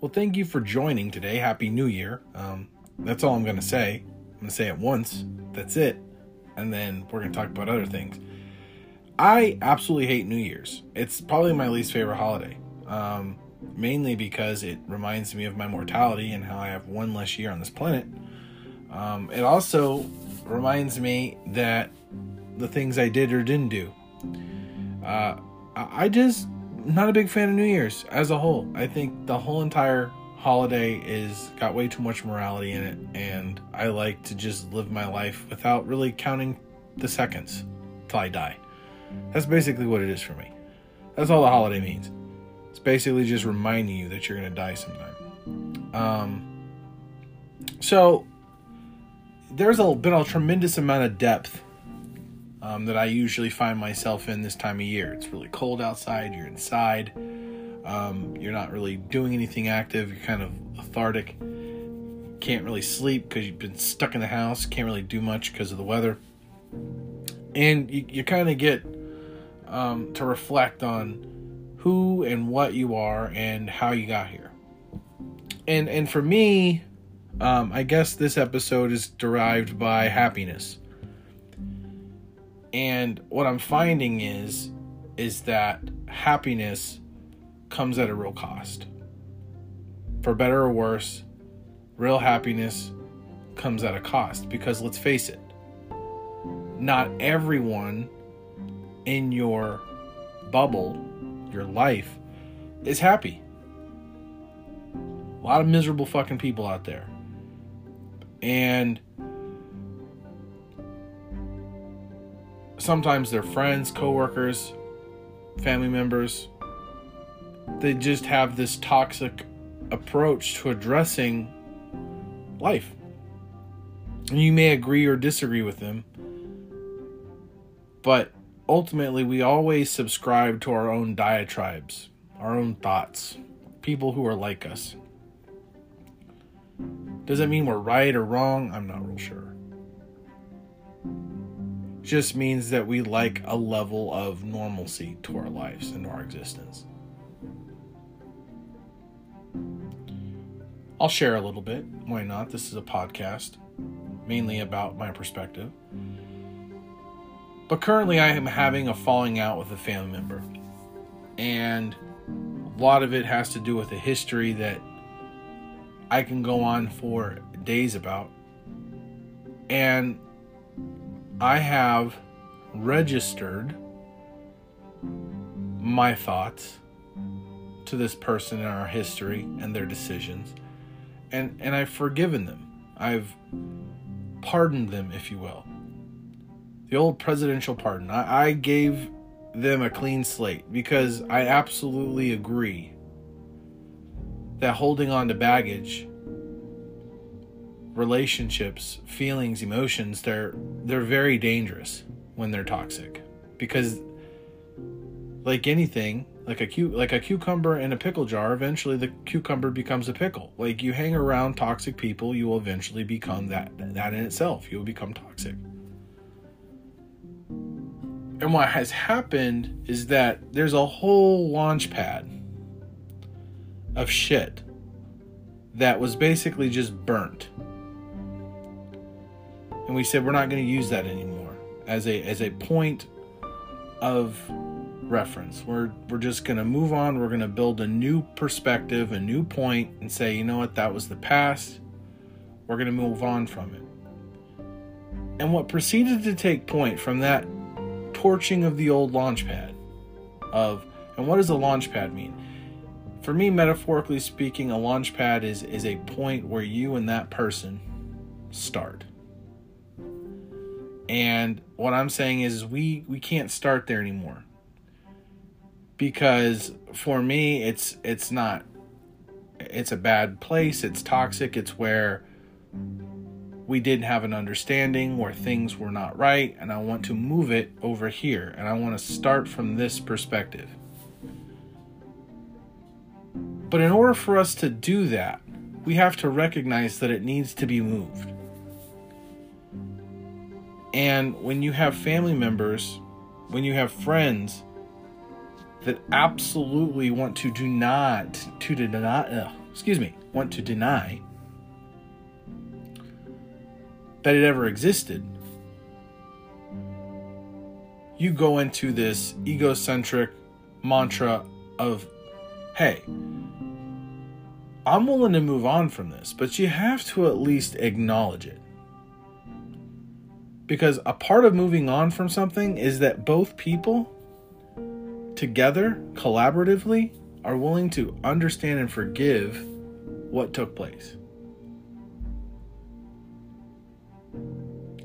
Well, thank you for joining today. Happy New Year. Um, that's all I'm going to say. I'm going to say it once. That's it. And then we're going to talk about other things. I absolutely hate New Year's. It's probably my least favorite holiday. Um, mainly because it reminds me of my mortality and how I have one less year on this planet. Um, it also reminds me that the things I did or didn't do. Uh, I just not a big fan of New Year's as a whole. I think the whole entire holiday is got way too much morality in it, and I like to just live my life without really counting the seconds till I die. That's basically what it is for me. That's all the holiday means. It's basically just reminding you that you're gonna die sometime. Um, so there's a, been a tremendous amount of depth um, that I usually find myself in this time of year. It's really cold outside, you're inside, um, you're not really doing anything active, you're kind of lethargic, can't really sleep because you've been stuck in the house, can't really do much because of the weather. And you, you kind of get um, to reflect on who and what you are and how you got here. And and for me, um, I guess this episode is derived by happiness. And what I'm finding is is that happiness comes at a real cost. For better or worse, real happiness comes at a cost because let's face it, not everyone in your bubble, your life, is happy. A lot of miserable fucking people out there. And sometimes they're friends, coworkers, family members. They just have this toxic approach to addressing life. And you may agree or disagree with them, but ultimately, we always subscribe to our own diatribes, our own thoughts, people who are like us. Does it mean we're right or wrong? I'm not real sure just means that we like a level of normalcy to our lives and to our existence. I'll share a little bit. Why not? This is a podcast mainly about my perspective. But currently, I am having a falling out with a family member. And a lot of it has to do with a history that I can go on for days about. And I have registered my thoughts to this person in our history and their decisions and and I've forgiven them. I've pardoned them if you will. The old presidential pardon. I, I gave them a clean slate because I absolutely agree that holding on to baggage relationships, feelings, emotions, they're they're very dangerous when they're toxic because like anything, like a cu- like a cucumber in a pickle jar, eventually the cucumber becomes a pickle. Like you hang around toxic people, you will eventually become that that in itself. You will become toxic. And what has happened is that there's a whole launch pad of shit that was basically just burnt and we said we're not going to use that anymore as a as a point of reference. We're we're just going to move on. We're going to build a new perspective, a new point and say, you know what, that was the past. We're going to move on from it. And what proceeded to take point from that torching of the old launch pad of and what does a launch pad mean? For me, metaphorically speaking, a launch pad is is a point where you and that person start. And what I'm saying is we we can't start there anymore. Because for me it's it's not it's a bad place, it's toxic, it's where we didn't have an understanding where things were not right and I want to move it over here and I want to start from this perspective. But in order for us to do that, we have to recognize that it needs to be moved. And when you have family members, when you have friends that absolutely want to do not to not uh, excuse me, want to deny that it ever existed, you go into this egocentric mantra of, hey, I'm willing to move on from this, but you have to at least acknowledge it. Because a part of moving on from something is that both people together, collaboratively, are willing to understand and forgive what took place.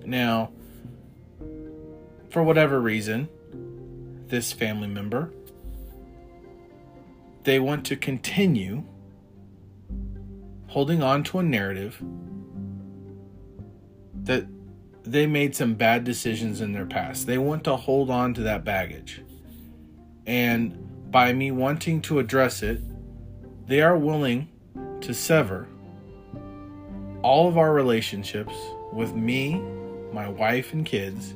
Now, for whatever reason, this family member they want to continue holding on to a narrative that they made some bad decisions in their past. They want to hold on to that baggage. And by me wanting to address it, they are willing to sever all of our relationships with me, my wife, and kids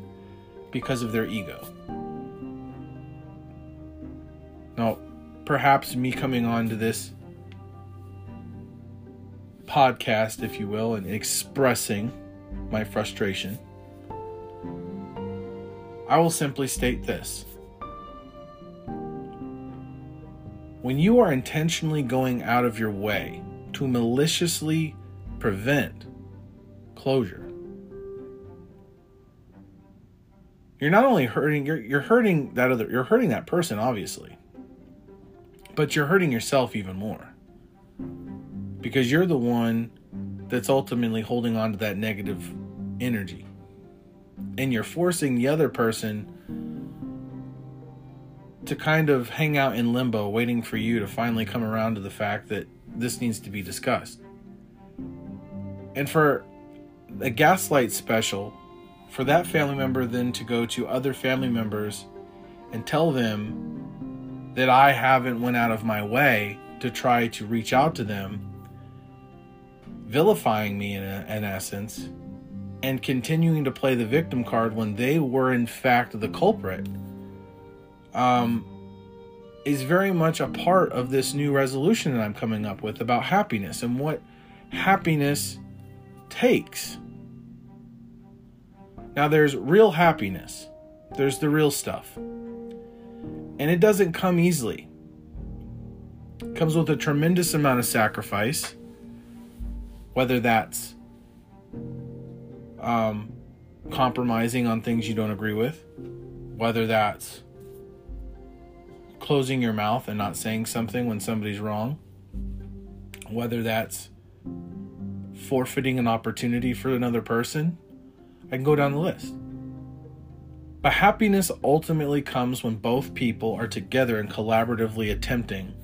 because of their ego. Now, perhaps me coming on to this podcast, if you will, and expressing my frustration, I will simply state this. When you are intentionally going out of your way to maliciously prevent closure, you're not only hurting you're, you're hurting that other you're hurting that person obviously but you're hurting yourself even more because you're the one that's ultimately holding on to that negative energy. And you're forcing the other person to kind of hang out in limbo waiting for you to finally come around to the fact that this needs to be discussed. And for a gaslight special for that family member then to go to other family members and tell them that I haven't went out of my way to try to reach out to them vilifying me in, a, in essence and continuing to play the victim card when they were in fact the culprit um, is very much a part of this new resolution that I'm coming up with about happiness and what happiness takes. Now, there's real happiness, there's the real stuff. And it doesn't come easily. It comes with a tremendous amount of sacrifice, whether that's um, compromising on things you don't agree with, whether that's closing your mouth and not saying something when somebody's wrong, whether that's forfeiting an opportunity for another person I can go down the list. But happiness ultimately comes when both people are together and collaboratively attempting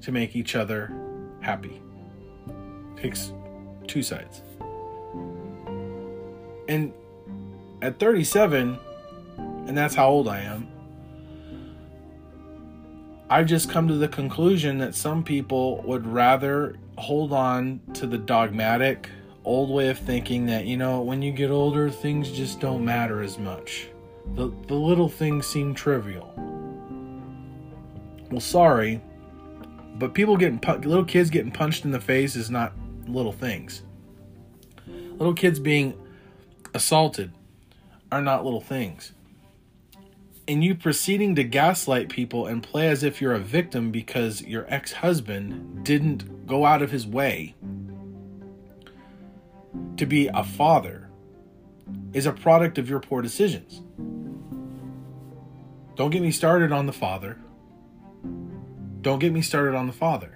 to make each other happy. takes two sides. And at 37, and that's how old I am, I've just come to the conclusion that some people would rather hold on to the dogmatic, old way of thinking that, you know, when you get older, things just don't matter as much. The, the little things seem trivial. Well, sorry, but people getting, little kids getting punched in the face is not little things. Little kids being assaulted are not little things. And you proceeding to gaslight people and play as if you're a victim because your ex husband didn't go out of his way to be a father is a product of your poor decisions. Don't get me started on the father. Don't get me started on the father.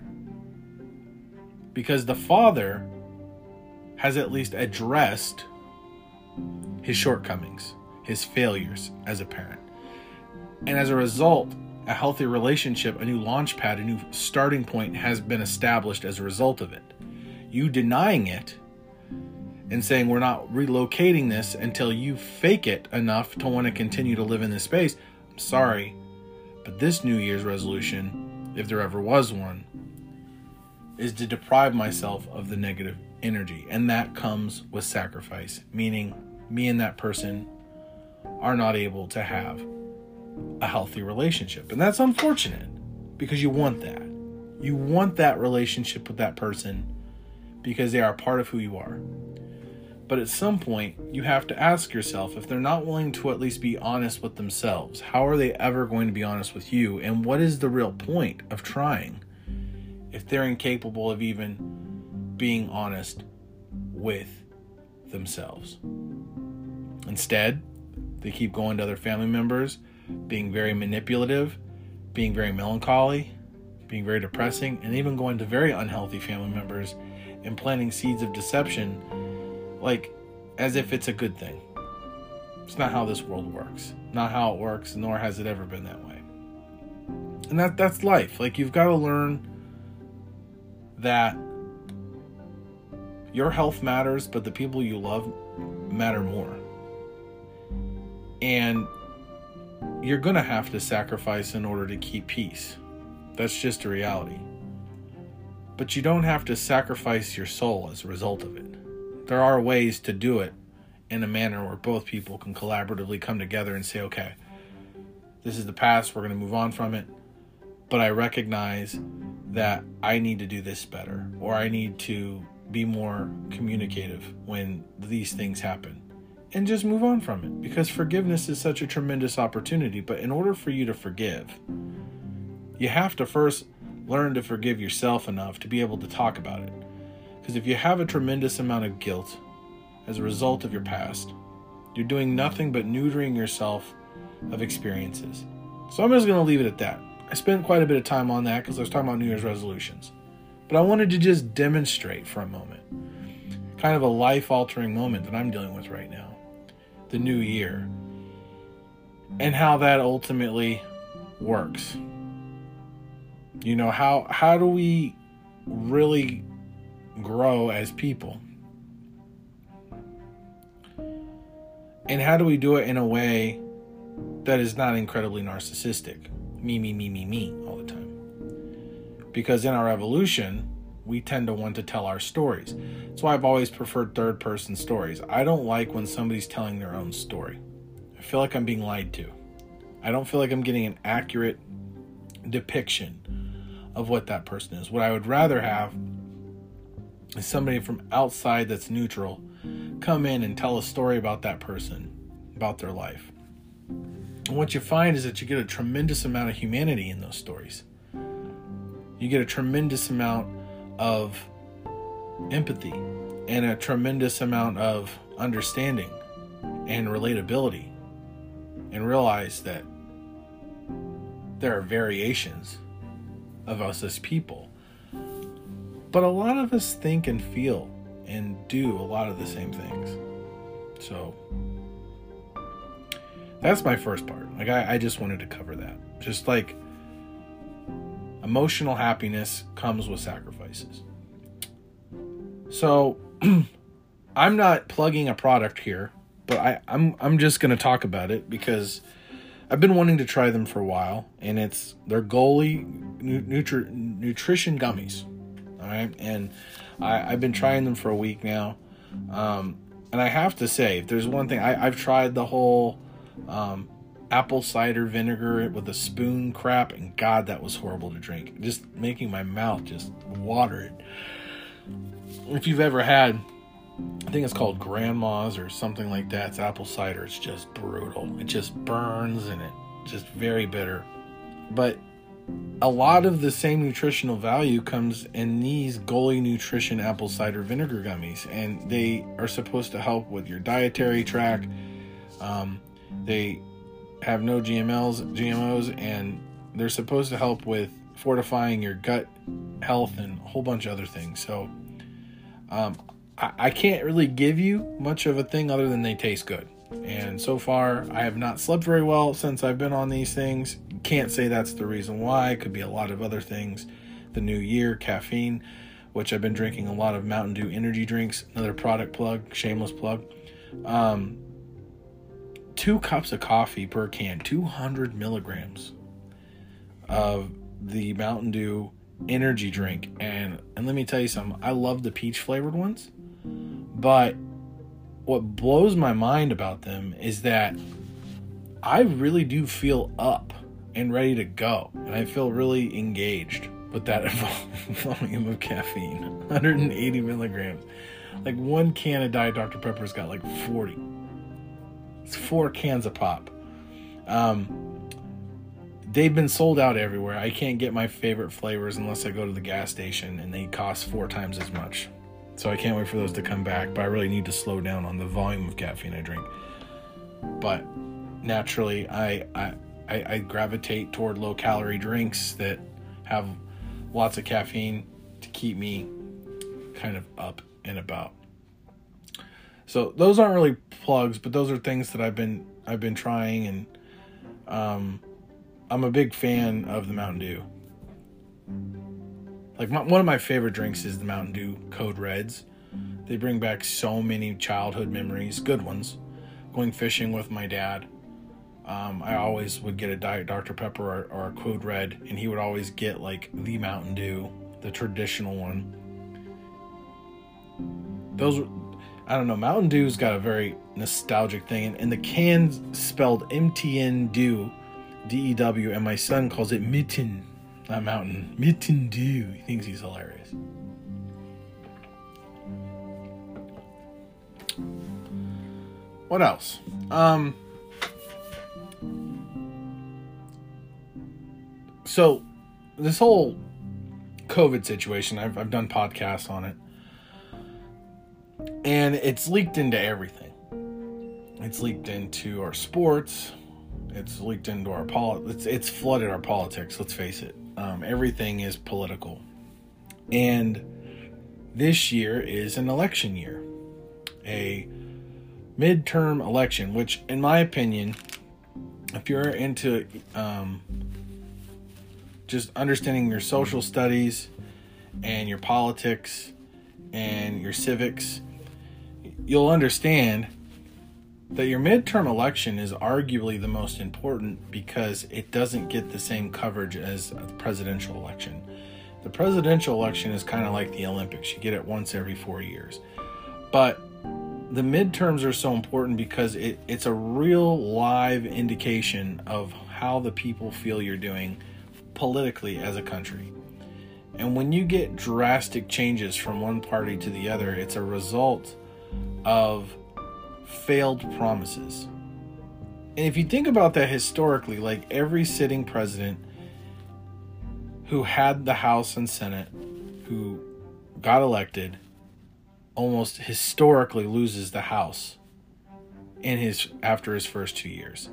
Because the father has at least addressed his shortcomings, his failures as a parent. And as a result, a healthy relationship, a new launch pad, a new starting point has been established as a result of it. You denying it and saying we're not relocating this until you fake it enough to want to continue to live in this space. I'm sorry, but this New Year's resolution, if there ever was one, is to deprive myself of the negative energy. And that comes with sacrifice, meaning me and that person are not able to have a healthy relationship. And that's unfortunate because you want that. You want that relationship with that person because they are part of who you are. But at some point, you have to ask yourself if they're not willing to at least be honest with themselves, how are they ever going to be honest with you? And what is the real point of trying if they're incapable of even being honest with themselves? Instead, they keep going to other family members, being very manipulative, being very melancholy, being very depressing, and even going to very unhealthy family members and planting seeds of deception like as if it's a good thing. It's not how this world works. Not how it works, nor has it ever been that way. And that that's life. Like you've got to learn that your health matters, but the people you love matter more. And you're going to have to sacrifice in order to keep peace. That's just a reality. But you don't have to sacrifice your soul as a result of it. There are ways to do it in a manner where both people can collaboratively come together and say, okay, this is the past, we're going to move on from it. But I recognize that I need to do this better, or I need to be more communicative when these things happen. And just move on from it because forgiveness is such a tremendous opportunity. But in order for you to forgive, you have to first learn to forgive yourself enough to be able to talk about it. Because if you have a tremendous amount of guilt as a result of your past, you're doing nothing but neutering yourself of experiences. So I'm just going to leave it at that. I spent quite a bit of time on that because I was talking about New Year's resolutions. But I wanted to just demonstrate for a moment kind of a life altering moment that I'm dealing with right now the new year and how that ultimately works. You know, how how do we really grow as people? And how do we do it in a way that is not incredibly narcissistic? Me, me, me, me, me all the time. Because in our evolution, we tend to want to tell our stories. That's why I've always preferred third person stories. I don't like when somebody's telling their own story. I feel like I'm being lied to. I don't feel like I'm getting an accurate depiction of what that person is. What I would rather have is somebody from outside that's neutral come in and tell a story about that person, about their life. And what you find is that you get a tremendous amount of humanity in those stories. You get a tremendous amount of empathy and a tremendous amount of understanding and relatability, and realize that there are variations of us as people. But a lot of us think and feel and do a lot of the same things. So that's my first part. Like, I, I just wanted to cover that. Just like emotional happiness comes with sacrifices. So I'm not plugging a product here, but I, I'm I'm just gonna talk about it because I've been wanting to try them for a while, and it's they're Goli nutri- nutrition gummies. All right, and I, have been trying them for a week now, um, and I have to say, if there's one thing I, I, have tried the whole um, apple cider vinegar with a spoon crap, and God, that was horrible to drink. Just making my mouth just water. it. If you've ever had I think it's called Grandma's or something like that. It's apple cider. It's just brutal. It just burns and it just very bitter. But a lot of the same nutritional value comes in these Goli Nutrition apple cider vinegar gummies, and they are supposed to help with your dietary tract. Um, they have no GMLs, GMOs, and they're supposed to help with fortifying your gut health and a whole bunch of other things. So, um, I, can't really give you much of a thing other than they taste good. And so far, I have not slept very well since I've been on these things. Can't say that's the reason why. It could be a lot of other things. The new year, caffeine, which I've been drinking a lot of Mountain Dew energy drinks. Another product plug, shameless plug. Um, two cups of coffee per can, 200 milligrams of the Mountain Dew energy drink. And and let me tell you something. I love the peach flavored ones. But what blows my mind about them is that I really do feel up and ready to go. And I feel really engaged with that volume of caffeine 180 milligrams. Like one can of Diet Dr. Pepper's got like 40. It's four cans of pop. Um, they've been sold out everywhere. I can't get my favorite flavors unless I go to the gas station, and they cost four times as much. So I can't wait for those to come back. But I really need to slow down on the volume of caffeine I drink. But naturally, I I, I, I gravitate toward low calorie drinks that have lots of caffeine to keep me kind of up and about. So those aren't really plugs, but those are things that I've been I've been trying, and um, I'm a big fan of the Mountain Dew. Like my, one of my favorite drinks is the Mountain Dew Code Reds. They bring back so many childhood memories, good ones. Going fishing with my dad. Um, I always would get a Diet Dr. Pepper or, or a Code Red, and he would always get like the Mountain Dew, the traditional one. Those I don't know. Mountain Dew's got a very nostalgic thing, and, the can's spelled MTN Dew, D E W, and my son calls it Mitten, not Mountain. Mitten Dew. He thinks he's hilarious. What else? Um. So, this whole COVID situation, I've, I've done podcasts on it and it's leaked into everything. It's leaked into our sports. It's leaked into our pol. It's it's flooded our politics. Let's face it. Um, everything is political, and this year is an election year, a midterm election. Which, in my opinion, if you're into um, just understanding your social studies and your politics and your civics you'll understand that your midterm election is arguably the most important because it doesn't get the same coverage as the presidential election. The presidential election is kind of like the Olympics, you get it once every four years. But the midterms are so important because it, it's a real live indication of how the people feel you're doing politically as a country. And when you get drastic changes from one party to the other, it's a result of failed promises. And if you think about that historically, like every sitting president who had the House and Senate, who got elected, almost historically loses the House in his after his first two years.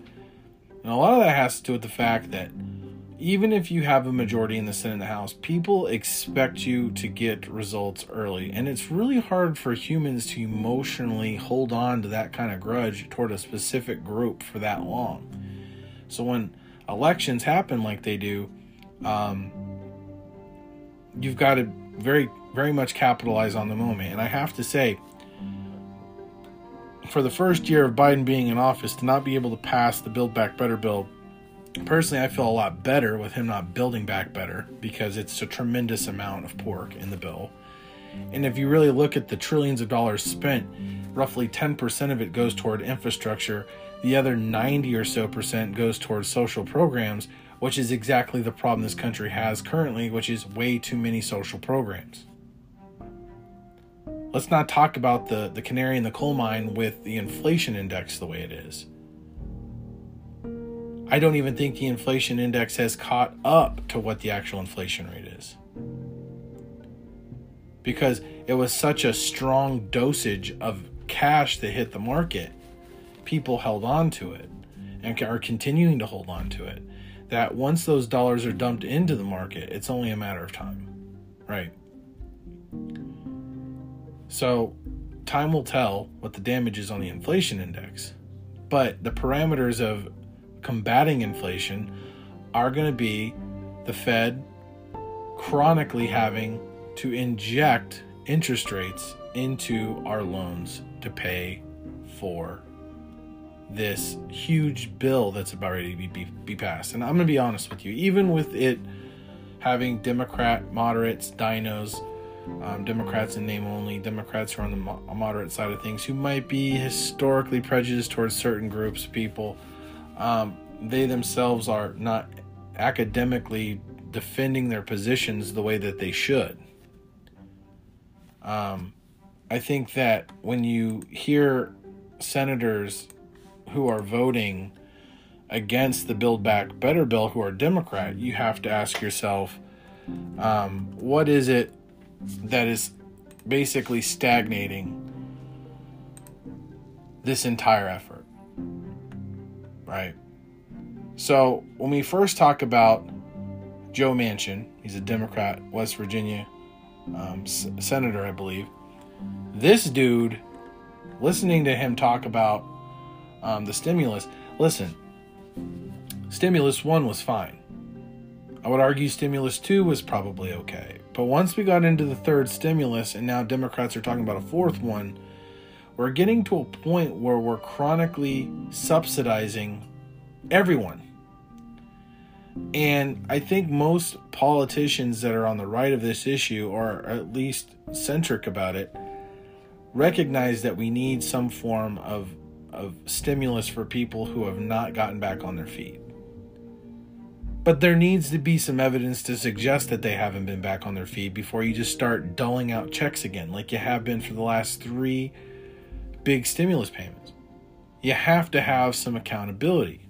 And a lot of that has to do with the fact that even if you have a majority in the Senate and the House, people expect you to get results early. And it's really hard for humans to emotionally hold on to that kind of grudge toward a specific group for that long. So when elections happen like they do, um, you've got to very, very much capitalize on the moment. And I have to say, for the first year of Biden being in office, to not be able to pass the Build Back Better bill Personally, I feel a lot better with him not building back better because it's a tremendous amount of pork in the bill. And if you really look at the trillions of dollars spent, roughly 10% of it goes toward infrastructure. The other 90 or so percent goes towards social programs, which is exactly the problem this country has currently, which is way too many social programs. Let's not talk about the, the canary in the coal mine with the inflation index the way it is. I don't even think the inflation index has caught up to what the actual inflation rate is. Because it was such a strong dosage of cash that hit the market, people held on to it and are continuing to hold on to it. That once those dollars are dumped into the market, it's only a matter of time. Right? So, time will tell what the damage is on the inflation index. But the parameters of combating inflation are going to be the Fed chronically having to inject interest rates into our loans to pay for this huge bill that's about ready to be, be, be passed. And I'm going to be honest with you, even with it having Democrat moderates, dinos, um, Democrats in name only, Democrats who are on the mo- moderate side of things, who might be historically prejudiced towards certain groups of people, um, they themselves are not academically defending their positions the way that they should. Um, I think that when you hear senators who are voting against the Build Back Better bill who are Democrat, you have to ask yourself, um, what is it that is basically stagnating this entire effort? Right? So, when we first talk about Joe Manchin, he's a Democrat, West Virginia um, s- senator, I believe. This dude, listening to him talk about um, the stimulus, listen, stimulus one was fine. I would argue stimulus two was probably okay. But once we got into the third stimulus, and now Democrats are talking about a fourth one, we're getting to a point where we're chronically subsidizing everyone. And I think most politicians that are on the right of this issue, or at least centric about it, recognize that we need some form of, of stimulus for people who have not gotten back on their feet. But there needs to be some evidence to suggest that they haven't been back on their feet before you just start doling out checks again, like you have been for the last three big stimulus payments. You have to have some accountability.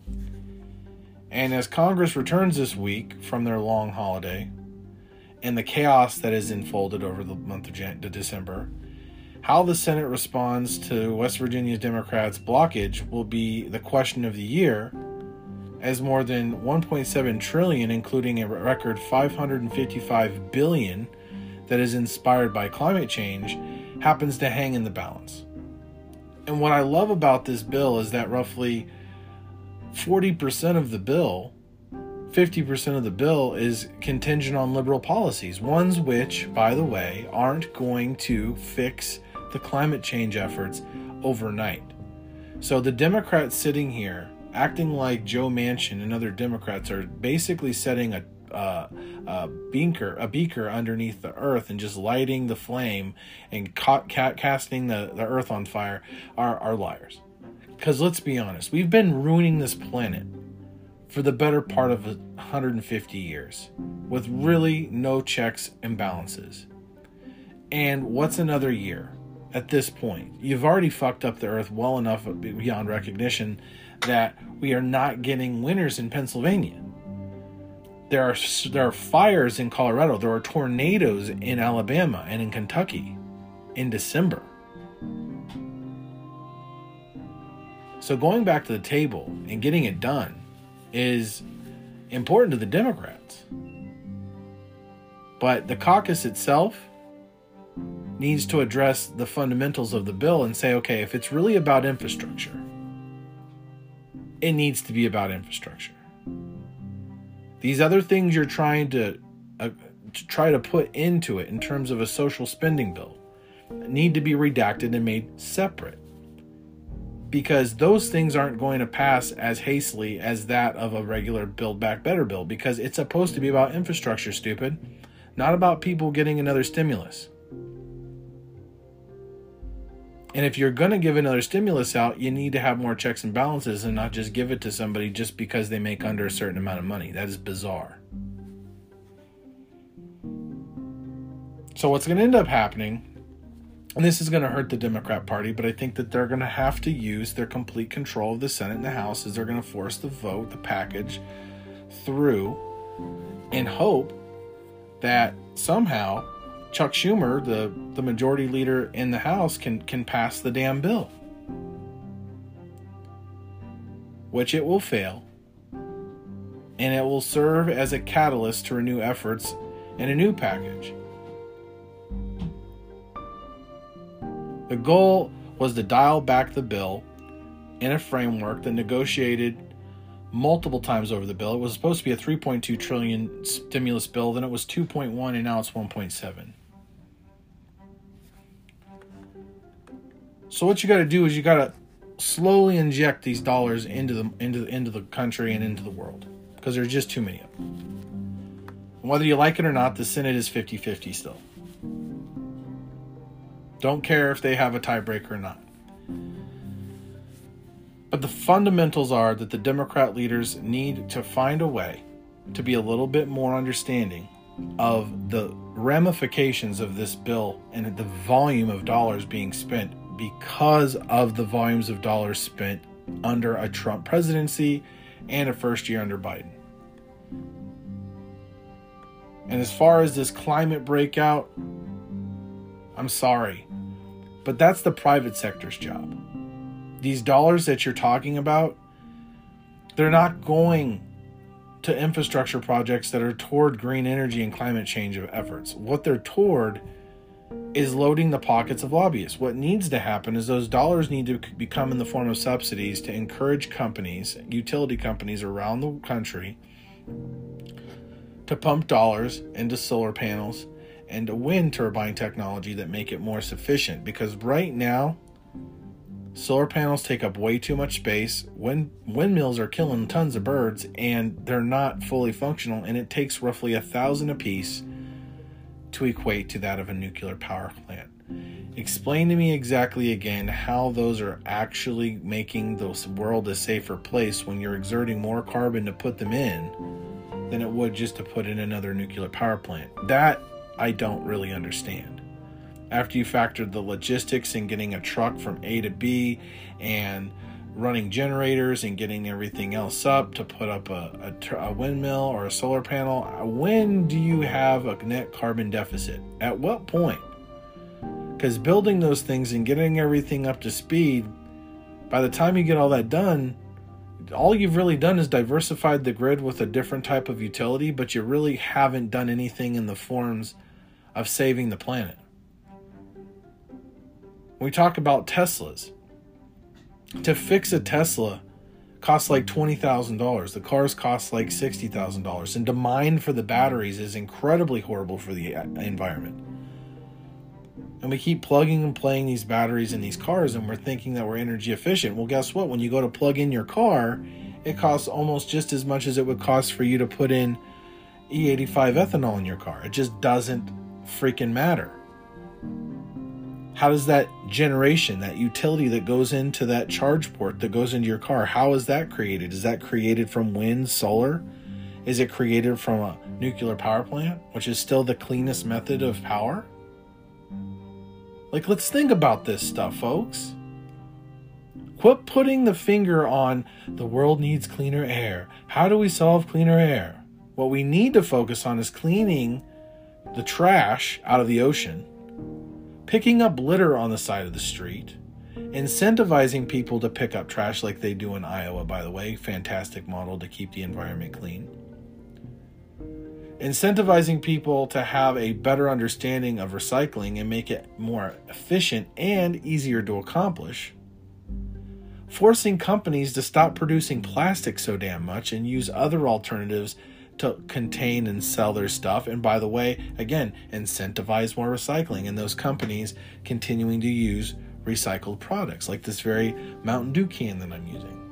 And as Congress returns this week from their long holiday and the chaos that is unfolded over the month of December, how the Senate responds to West Virginia Democrats' blockage will be the question of the year as more than 1.7 trillion including a record 555 billion that is inspired by climate change happens to hang in the balance. And what I love about this bill is that roughly 40% of the bill, 50% of the bill is contingent on liberal policies, ones which, by the way, aren't going to fix the climate change efforts overnight. So the Democrats sitting here acting like Joe Manchin and other Democrats are basically setting a uh, a beaker, a beaker underneath the earth, and just lighting the flame and ca- ca- casting the, the earth on fire are, are liars. Because let's be honest, we've been ruining this planet for the better part of 150 years with really no checks and balances. And what's another year at this point? You've already fucked up the earth well enough beyond recognition that we are not getting winners in Pennsylvania. There are there are fires in Colorado. There are tornadoes in Alabama and in Kentucky in December. So going back to the table and getting it done is important to the Democrats. But the caucus itself needs to address the fundamentals of the bill and say, okay, if it's really about infrastructure, it needs to be about infrastructure. These other things you're trying to, uh, to try to put into it in terms of a social spending bill need to be redacted and made separate. Because those things aren't going to pass as hastily as that of a regular build back better bill because it's supposed to be about infrastructure stupid. Not about people getting another stimulus and if you're going to give another stimulus out, you need to have more checks and balances and not just give it to somebody just because they make under a certain amount of money. That is bizarre. So, what's going to end up happening, and this is going to hurt the Democrat Party, but I think that they're going to have to use their complete control of the Senate and the House as they're going to force the vote, the package through, and hope that somehow Chuck Schumer, the, the majority leader in the House, can, can pass the damn bill. Which it will fail. And it will serve as a catalyst to renew efforts in a new package. The goal was to dial back the bill in a framework that negotiated multiple times over the bill. It was supposed to be a 3.2 trillion stimulus bill, then it was 2.1 and now it's 1.7. So what you got to do is you got to slowly inject these dollars into the into the, into the country and into the world because there's just too many of them. Whether you like it or not, the Senate is 50-50 still. Don't care if they have a tiebreaker or not. But the fundamentals are that the Democrat leaders need to find a way to be a little bit more understanding of the ramifications of this bill and the volume of dollars being spent because of the volumes of dollars spent under a Trump presidency and a first year under Biden. And as far as this climate breakout, I'm sorry, but that's the private sector's job. These dollars that you're talking about, they're not going to infrastructure projects that are toward green energy and climate change of efforts. What they're toward is loading the pockets of lobbyists. What needs to happen is those dollars need to become in the form of subsidies to encourage companies, utility companies around the country, to pump dollars into solar panels and to wind turbine technology that make it more sufficient. Because right now, solar panels take up way too much space. Wind windmills are killing tons of birds, and they're not fully functional. And it takes roughly a thousand apiece to equate to that of a nuclear power plant. Explain to me exactly again how those are actually making the world a safer place when you're exerting more carbon to put them in than it would just to put in another nuclear power plant. That I don't really understand. After you factor the logistics and getting a truck from A to B and running generators and getting everything else up to put up a, a, a, windmill or a solar panel, when do you have a net carbon deficit? At what point? Because building those things and getting everything up to speed, by the time you get all that done, all you've really done is diversified the grid with a different type of utility, but you really haven't done anything in the forms of saving the planet. we talk about Teslas, to fix a Tesla costs like $20,000. The cars cost like $60,000. And to mine for the batteries is incredibly horrible for the environment. And we keep plugging and playing these batteries in these cars and we're thinking that we're energy efficient. Well, guess what? When you go to plug in your car, it costs almost just as much as it would cost for you to put in E85 ethanol in your car. It just doesn't freaking matter. How does that generation, that utility that goes into that charge port that goes into your car, how is that created? Is that created from wind, solar? Is it created from a nuclear power plant, which is still the cleanest method of power? Like, let's think about this stuff, folks. Quit putting the finger on the world needs cleaner air. How do we solve cleaner air? What we need to focus on is cleaning the trash out of the ocean picking up litter on the side of the street, incentivizing people to pick up trash like they do in Iowa, by the way, fantastic model to keep the environment clean. Incentivizing people to have a better understanding of recycling and make it more efficient and easier to accomplish. Forcing companies to stop producing plastic so damn much and use other alternatives to contain and sell their stuff. And by the way, again, incentivize more recycling and those companies continuing to use recycled products like this very Mountain Dew can that I'm using.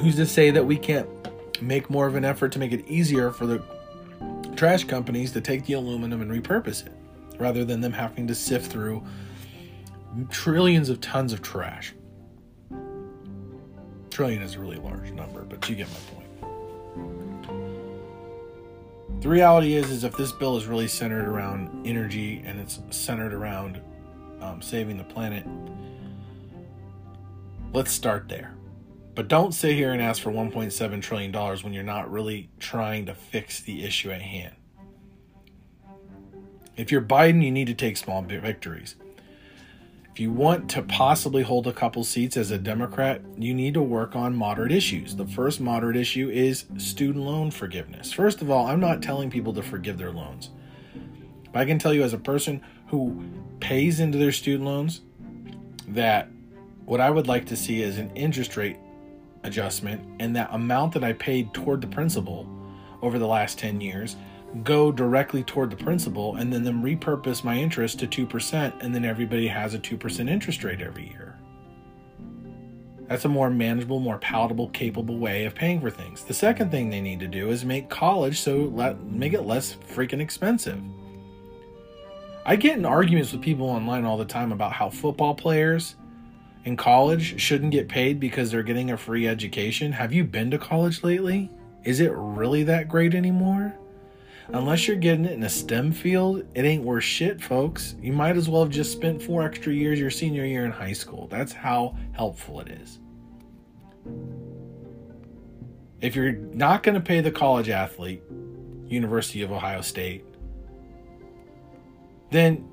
Who's to say that we can't make more of an effort to make it easier for the trash companies to take the aluminum and repurpose it rather than them having to sift through trillions of tons of trash? Trillion is a really large number, but you get my point. The reality is, is if this bill is really centered around energy and it's centered around um, saving the planet, let's start there. But don't sit here and ask for 1.7 trillion dollars when you're not really trying to fix the issue at hand. If you're Biden, you need to take small victories. If you want to possibly hold a couple seats as a Democrat, you need to work on moderate issues. The first moderate issue is student loan forgiveness. First of all, I'm not telling people to forgive their loans. But I can tell you, as a person who pays into their student loans, that what I would like to see is an interest rate adjustment and that amount that I paid toward the principal over the last 10 years go directly toward the principal and then them repurpose my interest to 2% and then everybody has a 2% interest rate every year. That's a more manageable, more palatable, capable way of paying for things. The second thing they need to do is make college so let make it less freaking expensive. I get in arguments with people online all the time about how football players in college shouldn't get paid because they're getting a free education. Have you been to college lately? is it really that great anymore? Unless you're getting it in a STEM field, it ain't worth shit, folks. You might as well have just spent four extra years your senior year in high school. That's how helpful it is. If you're not going to pay the college athlete, University of Ohio State, then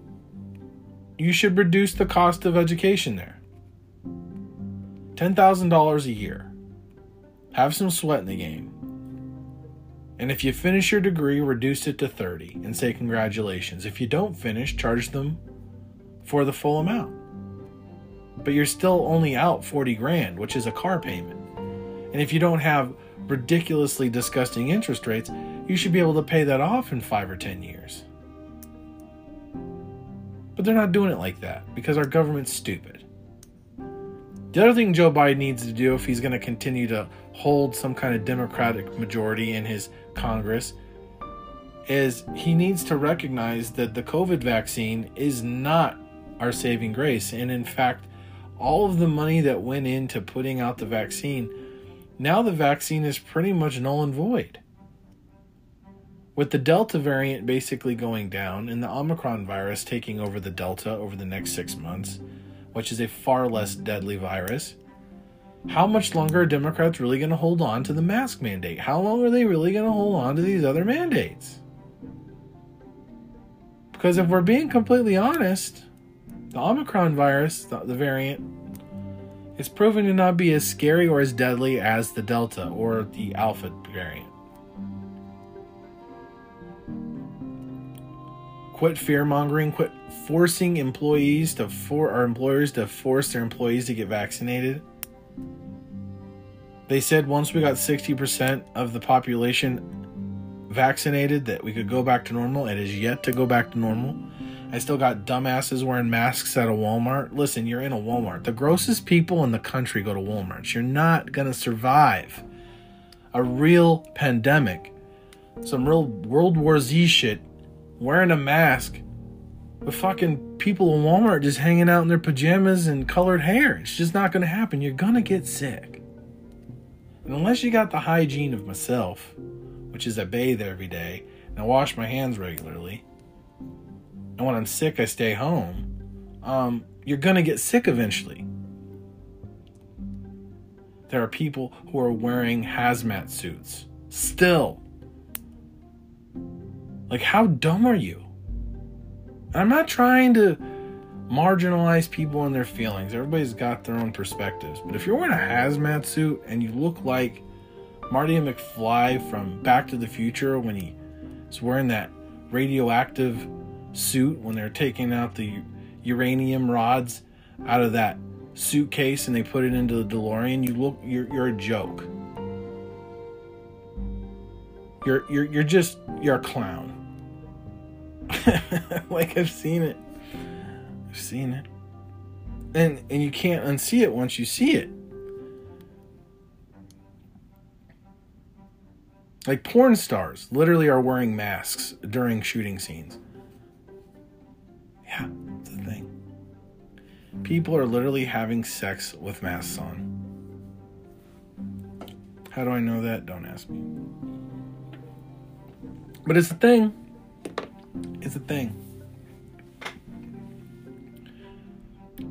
you should reduce the cost of education there. $10,000 a year. Have some sweat in the game. And if you finish your degree, reduce it to 30 and say congratulations. If you don't finish, charge them for the full amount. But you're still only out 40 grand, which is a car payment. And if you don't have ridiculously disgusting interest rates, you should be able to pay that off in 5 or 10 years. But they're not doing it like that because our government's stupid. The other thing Joe Biden needs to do if he's going to continue to hold some kind of Democratic majority in his Congress is he needs to recognize that the COVID vaccine is not our saving grace. And in fact, all of the money that went into putting out the vaccine, now the vaccine is pretty much null and void. With the Delta variant basically going down and the Omicron virus taking over the Delta over the next six months, which is a far less deadly virus, how much longer are Democrats really going to hold on to the mask mandate? How long are they really going to hold on to these other mandates? Because if we're being completely honest, the Omicron virus, the, the variant, is proven to not be as scary or as deadly as the Delta or the Alpha variant. Quit fear mongering, quit forcing employees to for our employers to force their employees to get vaccinated they said once we got 60% of the population vaccinated that we could go back to normal. It is yet to go back to normal. I still got dumbasses wearing masks at a Walmart. Listen, you're in a Walmart. The grossest people in the country go to Walmarts. You're not going to survive a real pandemic, some real World War Z shit, wearing a mask with fucking people in Walmart just hanging out in their pajamas and colored hair. It's just not going to happen. You're going to get sick. And unless you got the hygiene of myself, which is I bathe every day and I wash my hands regularly, and when I'm sick, I stay home, um, you're going to get sick eventually. There are people who are wearing hazmat suits still. Like, how dumb are you? I'm not trying to marginalize people and their feelings. Everybody's got their own perspectives. But if you're wearing a hazmat suit and you look like Marty McFly from Back to the Future when he's wearing that radioactive suit when they're taking out the uranium rods out of that suitcase and they put it into the DeLorean, you look you're you're a joke. You're you're you're just you're a clown. like I've seen it. I've seen it. And and you can't unsee it once you see it. Like porn stars literally are wearing masks during shooting scenes. Yeah, it's a thing. People are literally having sex with masks on. How do I know that? Don't ask me. But it's a thing. It's a thing.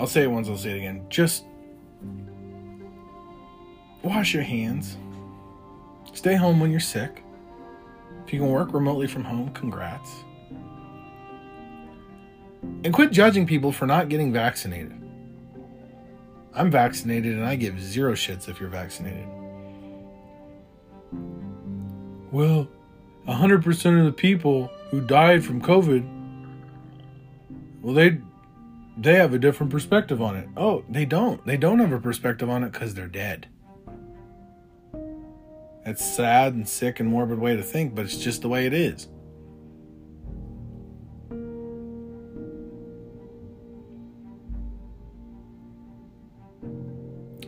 I'll say it once, I'll say it again. Just wash your hands. Stay home when you're sick. If you can work remotely from home, congrats. And quit judging people for not getting vaccinated. I'm vaccinated and I give zero shits if you're vaccinated. Well, 100% of the people who died from COVID, well, they they have a different perspective on it. Oh, they don't. They don't have a perspective on it because they're dead. It's sad and sick and morbid way to think, but it's just the way it is.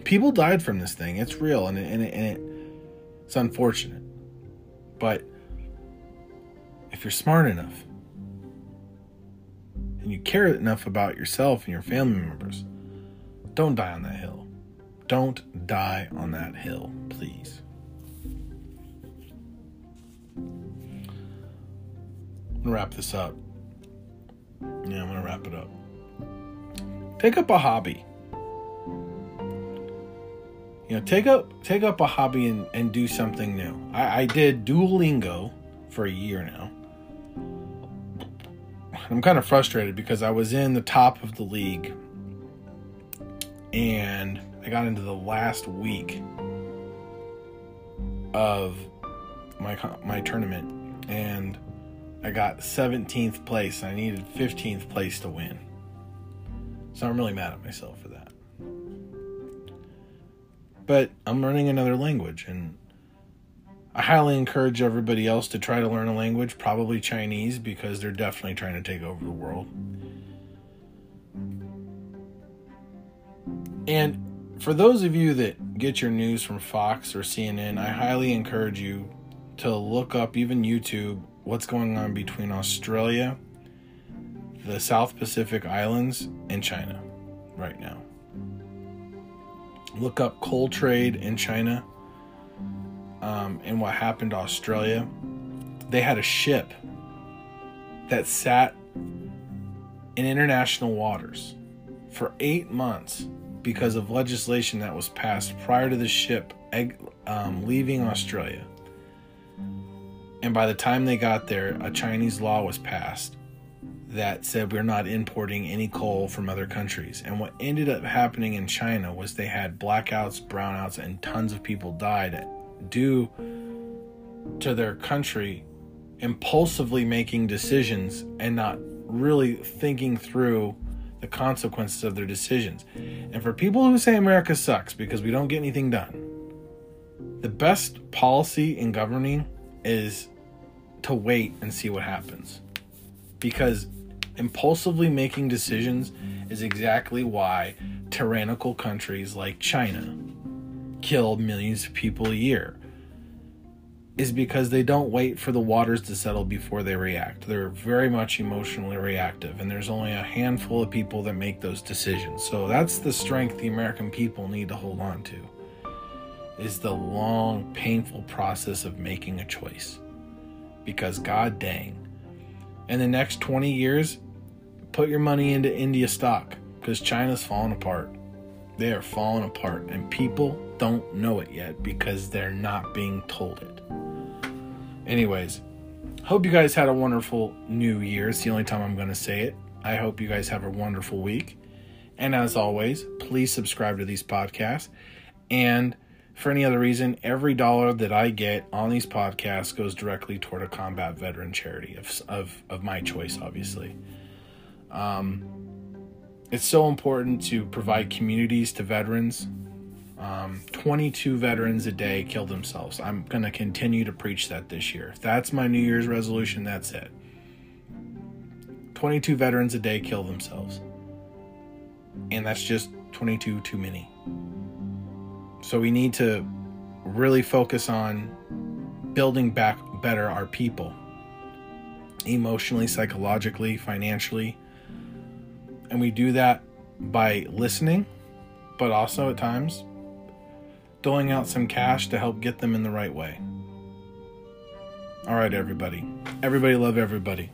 People died from this thing. It's real and it, and, it, and it, it's unfortunate. But if you're smart enough, and you care enough about yourself and your family members, don't die on that hill. Don't die on that hill, please. I'm gonna wrap this up. Yeah, I'm gonna wrap it up. Take up a hobby. You know, take up take up a hobby and, and do something new. I, I did Duolingo for a year now. I'm kind of frustrated because I was in the top of the league and I got into the last week of my my tournament and I got 17th place. I needed 15th place to win. So I'm really mad at myself for that. But I'm learning another language and I highly encourage everybody else to try to learn a language, probably Chinese, because they're definitely trying to take over the world. And for those of you that get your news from Fox or CNN, I highly encourage you to look up even YouTube what's going on between Australia, the South Pacific Islands, and China right now. Look up coal trade in China um, and what happened to Australia. They had a ship that sat in international waters for eight months because of legislation that was passed prior to the ship um, leaving Australia. And by the time they got there, a Chinese law was passed that said we're not importing any coal from other countries. And what ended up happening in China was they had blackouts, brownouts, and tons of people died due to their country impulsively making decisions and not really thinking through the consequences of their decisions. And for people who say America sucks because we don't get anything done, the best policy in governing is to wait and see what happens. Because impulsively making decisions is exactly why tyrannical countries like China kill millions of people a year is because they don't wait for the waters to settle before they react. They're very much emotionally reactive, and there's only a handful of people that make those decisions. So that's the strength the American people need to hold on to. Is the long, painful process of making a choice. Because god dang, in the next 20 years, put your money into India stock because China's falling apart. They are falling apart, and people don't know it yet because they're not being told it. Anyways, hope you guys had a wonderful new year. It's the only time I'm going to say it. I hope you guys have a wonderful week. And as always, please subscribe to these podcasts. And for any other reason, every dollar that I get on these podcasts goes directly toward a combat veteran charity of, of, of my choice, obviously. Um, it's so important to provide communities to veterans um, 22 veterans a day kill themselves. I'm going to continue to preach that this year. If that's my New Year's resolution, that's it. 22 veterans a day kill themselves. And that's just 22 too many. So we need to really focus on building back better our people emotionally, psychologically, financially. And we do that by listening, but also at times doling out some cash to help get them in the right way. All right, everybody. Everybody love everybody.